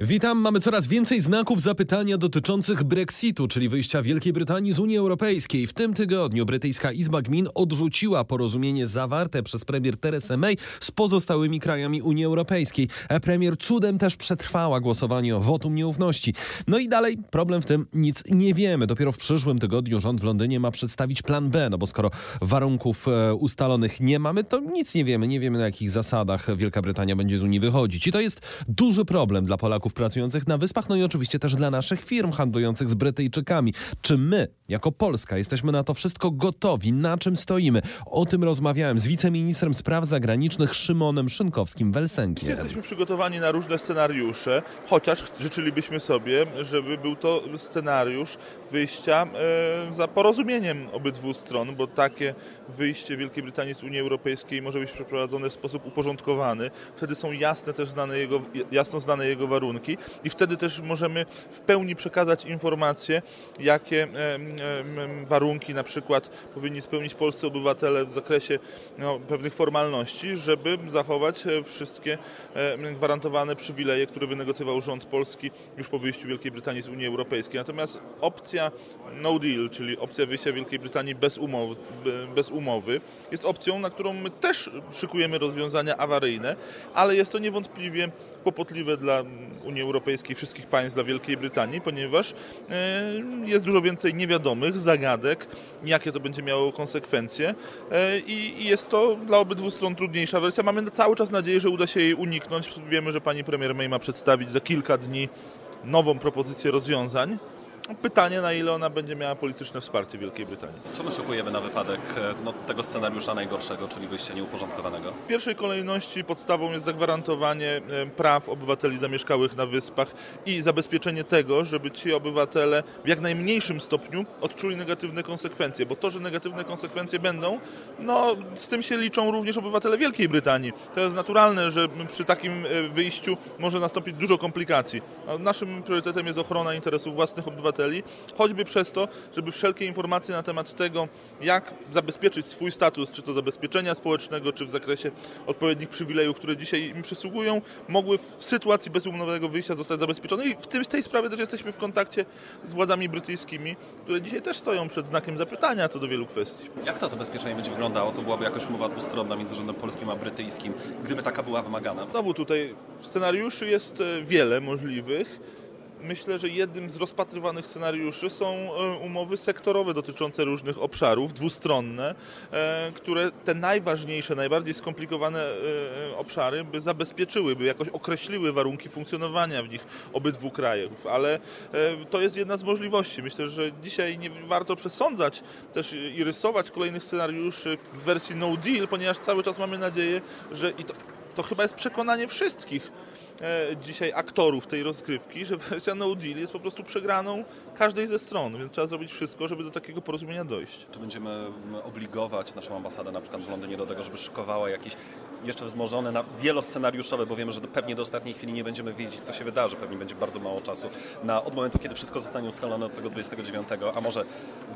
Witam, mamy coraz więcej znaków zapytania dotyczących Brexitu, czyli wyjścia Wielkiej Brytanii z Unii Europejskiej. W tym tygodniu brytyjska Izba Gmin odrzuciła porozumienie zawarte przez premier Theresa May z pozostałymi krajami Unii Europejskiej. Premier cudem też przetrwała głosowanie o wotum nieufności. No i dalej problem w tym nic nie wiemy. Dopiero w przyszłym tygodniu rząd w Londynie ma przedstawić plan B, no bo skoro warunków e, ustalonych nie mamy, to nic nie wiemy. Nie wiemy na jakich zasadach Wielka Brytania będzie z Unii wychodzić. I to jest duży problem dla Polaków pracujących na wyspach, no i oczywiście też dla naszych firm handlujących z Brytyjczykami. Czy my, jako Polska, jesteśmy na to wszystko gotowi? Na czym stoimy? O tym rozmawiałem z wiceministrem spraw zagranicznych Szymonem Szynkowskim Welsenkiem. Jesteśmy przygotowani na różne scenariusze, chociaż życzylibyśmy sobie, żeby był to scenariusz wyjścia e, za porozumieniem obydwu stron, bo takie wyjście Wielkiej Brytanii z Unii Europejskiej może być przeprowadzone w sposób uporządkowany. Wtedy są jasne też znane jego, jasno znane jego warunki i wtedy też możemy w pełni przekazać informacje, jakie warunki na przykład powinni spełnić polscy obywatele w zakresie no, pewnych formalności, żeby zachować e, wszystkie gwarantowane przywileje, które wynegocjował rząd polski już po wyjściu Wielkiej Brytanii z Unii Europejskiej. Natomiast opcja no deal, czyli opcja wyjścia Wielkiej Brytanii bez umowy, bez umowy jest opcją, na którą my też szykujemy rozwiązania awaryjne, ale jest to niewątpliwie kłopotliwe dla Unii Europejskiej, wszystkich państw, dla Wielkiej Brytanii, ponieważ e, jest dużo więcej niewiadomych, zagadek, jakie to będzie miało konsekwencje e, i jest to dla obydwu stron trudniejsza wersja. Mamy cały czas nadzieję, że uda się jej uniknąć. Wiemy, że pani premier May ma przedstawić za kilka dni nową propozycję rozwiązań. Pytanie, na ile ona będzie miała polityczne wsparcie Wielkiej Brytanii. Co my szykujemy na wypadek e, no, tego scenariusza najgorszego, czyli wyjścia nieuporządkowanego? W pierwszej kolejności podstawą jest zagwarantowanie e, praw obywateli zamieszkałych na wyspach i zabezpieczenie tego, żeby ci obywatele w jak najmniejszym stopniu odczuli negatywne konsekwencje, bo to, że negatywne konsekwencje będą, no z tym się liczą również obywatele Wielkiej Brytanii. To jest naturalne, że przy takim e, wyjściu może nastąpić dużo komplikacji. A naszym priorytetem jest ochrona interesów własnych obywateli, choćby przez to, żeby wszelkie informacje na temat tego, jak zabezpieczyć swój status, czy to zabezpieczenia społecznego, czy w zakresie odpowiednich przywilejów, które dzisiaj im przysługują, mogły w sytuacji bezumownego wyjścia zostać zabezpieczone. I w tym, tej sprawy też jesteśmy w kontakcie z władzami brytyjskimi, które dzisiaj też stoją przed znakiem zapytania co do wielu kwestii. Jak to zabezpieczenie będzie wyglądało? To byłaby jakaś umowa dwustronna między rządem polskim a brytyjskim, gdyby taka była wymagana? Znowu tutaj scenariuszy jest e, wiele możliwych. Myślę, że jednym z rozpatrywanych scenariuszy są e, umowy sektorowe dotyczące różnych obszarów, dwustronne, e, które te najważniejsze, najbardziej skomplikowane e, obszary by zabezpieczyły, by jakoś określiły warunki funkcjonowania w nich obydwu krajów. Ale to jest jedna z możliwości. Myślę, że dzisiaj nie warto przesądzać też i rysować kolejnych scenariuszy w wersji no deal, ponieważ cały czas mamy nadzieję, że i to, to chyba jest przekonanie wszystkich, dzisiaj aktorów tej rozgrywki, że wersja no deal jest po prostu przegraną każdej ze stron, więc trzeba zrobić wszystko, żeby do takiego porozumienia dojść. Czy będziemy obligować naszą ambasadę na przykład w Londynie do tego, żeby szykowała jakieś jeszcze wzmożone na wieloscenariuszowe, bo wiemy, że pewnie do ostatniej chwili nie będziemy wiedzieć, co się wydarzy. Pewnie będzie bardzo mało czasu na, od momentu, kiedy wszystko zostanie ustalone od tego 29, a może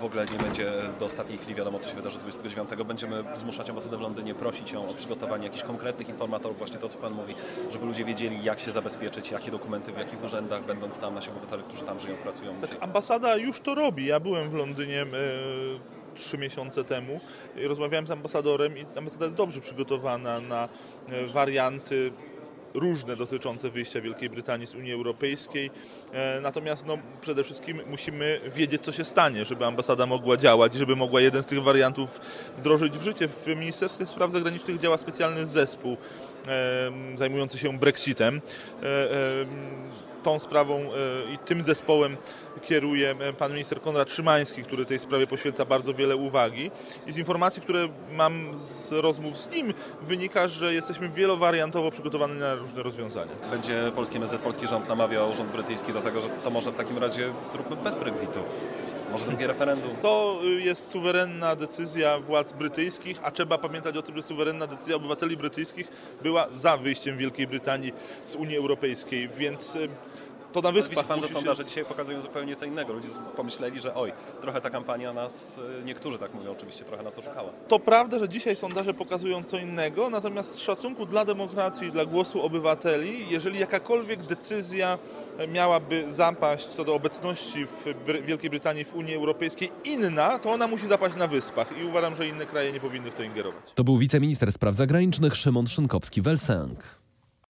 w ogóle nie będzie do ostatniej chwili wiadomo, co się wydarzy 29. Będziemy zmuszać ambasadę w Londynie, prosić ją o przygotowanie jakichś konkretnych informatorów, właśnie to, co Pan mówi, żeby ludzie wiedzieli, jak się zabezpieczyć, jakie dokumenty, w jakich urzędach, będąc tam, nasi obywatele, którzy tam żyją, pracują. Tak, ambasada już to robi. Ja byłem w Londynie e, trzy miesiące temu rozmawiałem z ambasadorem i ambasada jest dobrze przygotowana na e, warianty różne dotyczące wyjścia Wielkiej Brytanii z Unii Europejskiej. E, Natomiast no, przede wszystkim musimy wiedzieć, co się stanie, żeby ambasada mogła działać, żeby mogła jeden z tych wariantów wdrożyć w życie. W Ministerstwie Spraw Zagranicznych działa specjalny zespół e, zajmujący się Brexitem. Tą sprawą e, i tym zespołem kieruje e, pan minister Konrad Szymański, który tej sprawie poświęca bardzo wiele uwagi. I z informacji, które mam z rozmów z nim, wynika, że jesteśmy wielowariantowo przygotowani na różne rozwiązania. Będzie polski MSZ, polski rząd namawiał rząd brytyjski do tego, że to może w takim razie zróbmy bez Brexitu. Może drugie referendum. To y, jest suwerenna decyzja władz brytyjskich, a trzeba pamiętać o tym, że suwerenna decyzja obywateli brytyjskich była za wyjściem Wielkiej Brytanii z Unii Europejskiej, więc y, to na wyspach pan, że sondaże dzisiaj pokazują zupełnie co innego. Ludzie pomyśleli, że oj, trochę ta kampania nas, y, niektórzy tak mówią oczywiście, trochę nas oszukała. To prawda, że dzisiaj sondaże pokazują co innego, natomiast z szacunku dla demokracji, dla głosu obywateli, jeżeli jakakolwiek decyzja miałaby zapaść co do obecności w Wielkiej Brytanii w Unii Europejskiej inna, to ona musi zapaść na wyspach i uważam, że inne kraje nie powinny w to ingerować. To był wiceminister spraw zagranicznych Szymon Szynkowski-Welsenk.